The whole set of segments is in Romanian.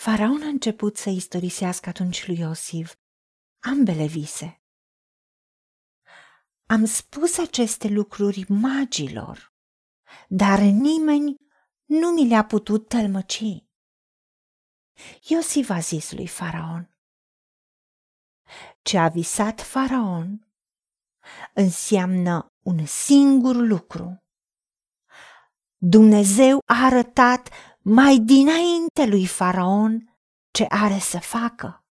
Faraon a început să istorisească atunci lui Iosif ambele vise. Am spus aceste lucruri magilor, dar nimeni nu mi le-a putut tălmăci. Iosif a zis lui Faraon, ce a visat Faraon înseamnă un singur lucru. Dumnezeu a arătat mai dinainte lui Faraon ce are să facă.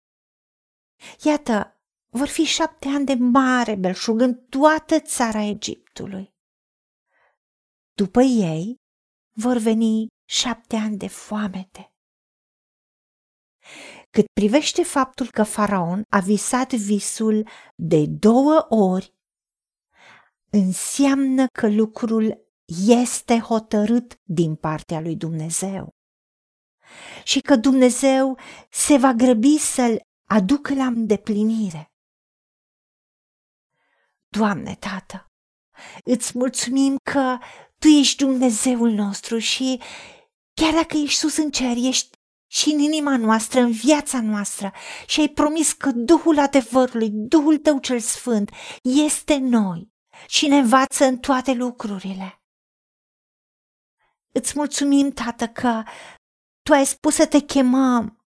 Iată, vor fi șapte ani de mare belșug în toată țara Egiptului. După ei vor veni șapte ani de foamete. Cât privește faptul că faraon a visat visul de două ori, înseamnă că lucrul este hotărât din partea lui Dumnezeu și că Dumnezeu se va grăbi să-l aducă la îndeplinire. Doamne, Tată, îți mulțumim că Tu ești Dumnezeul nostru și chiar dacă ești sus în cer, ești și în inima noastră, în viața noastră și ai promis că Duhul adevărului, Duhul Tău cel Sfânt, este noi și ne învață în toate lucrurile. Îți mulțumim, Tată, că Tu ai spus să te chemăm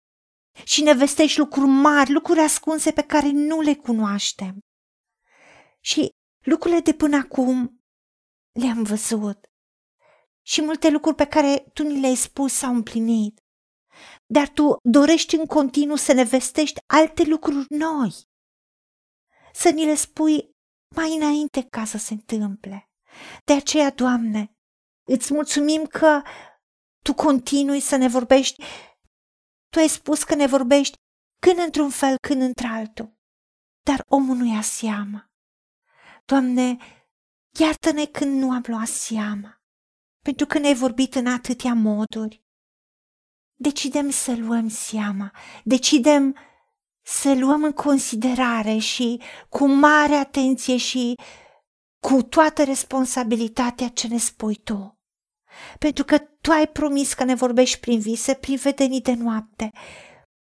și ne vestești lucruri mari, lucruri ascunse pe care nu le cunoaștem. Și lucrurile de până acum le-am văzut. Și multe lucruri pe care tu ni le-ai spus s-au împlinit. Dar tu dorești în continuu să ne vestești alte lucruri noi. Să ni le spui mai înainte ca să se întâmple. De aceea, Doamne, îți mulțumim că Tu continui să ne vorbești. Tu ai spus că ne vorbești când într-un fel, când într-altul. Dar omul nu ia seama. Doamne, iartă-ne când nu am luat seama, pentru că ne-ai vorbit în atâtea moduri. Decidem să luăm seama, decidem să luăm în considerare și cu mare atenție și cu toată responsabilitatea ce ne spui tu. Pentru că tu ai promis că ne vorbești prin vise, prin vedenii de noapte.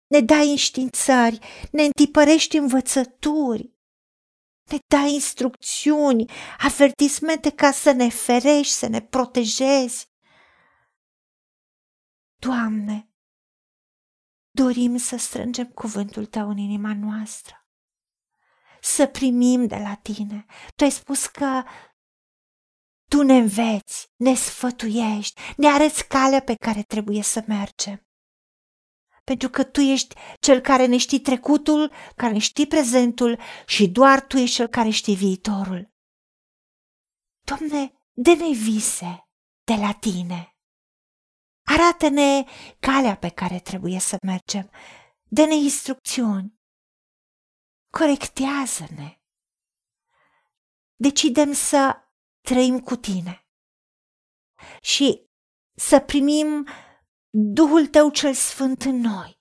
Ne dai înștiințări, ne întipărești învățături, ne dai instrucțiuni, avertismente ca să ne ferești, să ne protejezi. Doamne, dorim să strângem cuvântul Tău în inima noastră, să primim de la Tine. Tu ai spus că Tu ne înveți, ne sfătuiești, ne arăți calea pe care trebuie să mergem pentru că tu ești cel care ne știi trecutul, care ne știi prezentul și doar tu ești cel care știi viitorul. Doamne, dă-ne vise de la tine. Arată-ne calea pe care trebuie să mergem. Dă-ne instrucțiuni. Corectează-ne. Decidem să trăim cu tine și să primim Duhul tău cel sfânt în noi,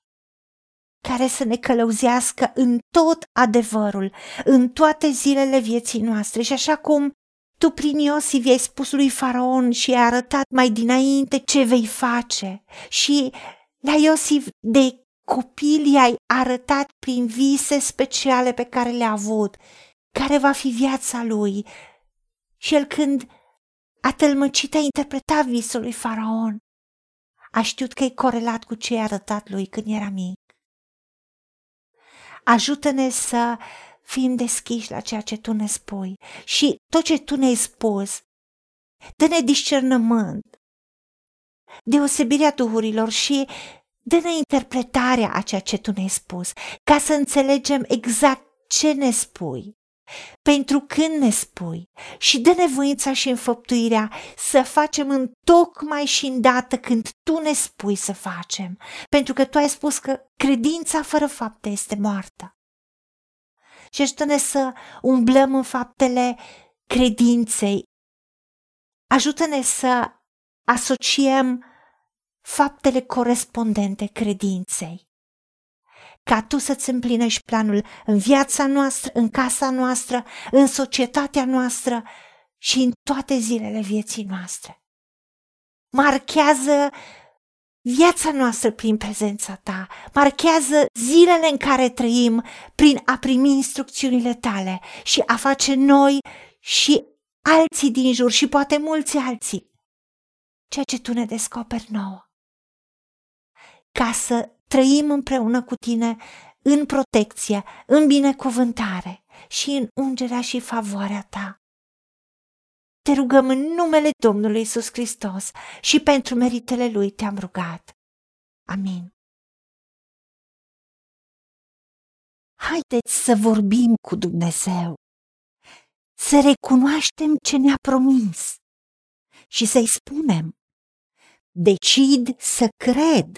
care să ne călăuzească în tot adevărul, în toate zilele vieții noastre și așa cum tu prin Iosif i-ai spus lui Faraon și i-ai arătat mai dinainte ce vei face și la Iosif de copil i-ai arătat prin vise speciale pe care le-a avut, care va fi viața lui. Și el când a tălmăcit a interpretat visul lui Faraon a știut că e corelat cu ce i-a arătat lui când era mic. Ajută-ne să fim deschiși la ceea ce tu ne spui și tot ce tu ne-ai spus, dă-ne discernământ, deosebirea duhurilor și dă-ne interpretarea a ceea ce tu ne-ai spus, ca să înțelegem exact ce ne spui pentru când ne spui și dă nevoința și înfăptuirea să facem în tocmai și îndată când tu ne spui să facem, pentru că tu ai spus că credința fără fapte este moartă. Și ajută-ne să umblăm în faptele credinței. Ajută-ne să asociem faptele corespondente credinței ca tu să-ți împlinești planul în viața noastră, în casa noastră, în societatea noastră și în toate zilele vieții noastre. Marchează viața noastră prin prezența ta, marchează zilele în care trăim prin a primi instrucțiunile tale și a face noi și alții din jur și poate mulți alții ceea ce tu ne descoperi nouă. Ca să trăim împreună cu tine în protecție, în binecuvântare și în ungerea și favoarea ta. Te rugăm în numele Domnului Isus Hristos și pentru meritele Lui te-am rugat. Amin. Haideți să vorbim cu Dumnezeu, să recunoaștem ce ne-a promis și să-i spunem. Decid să cred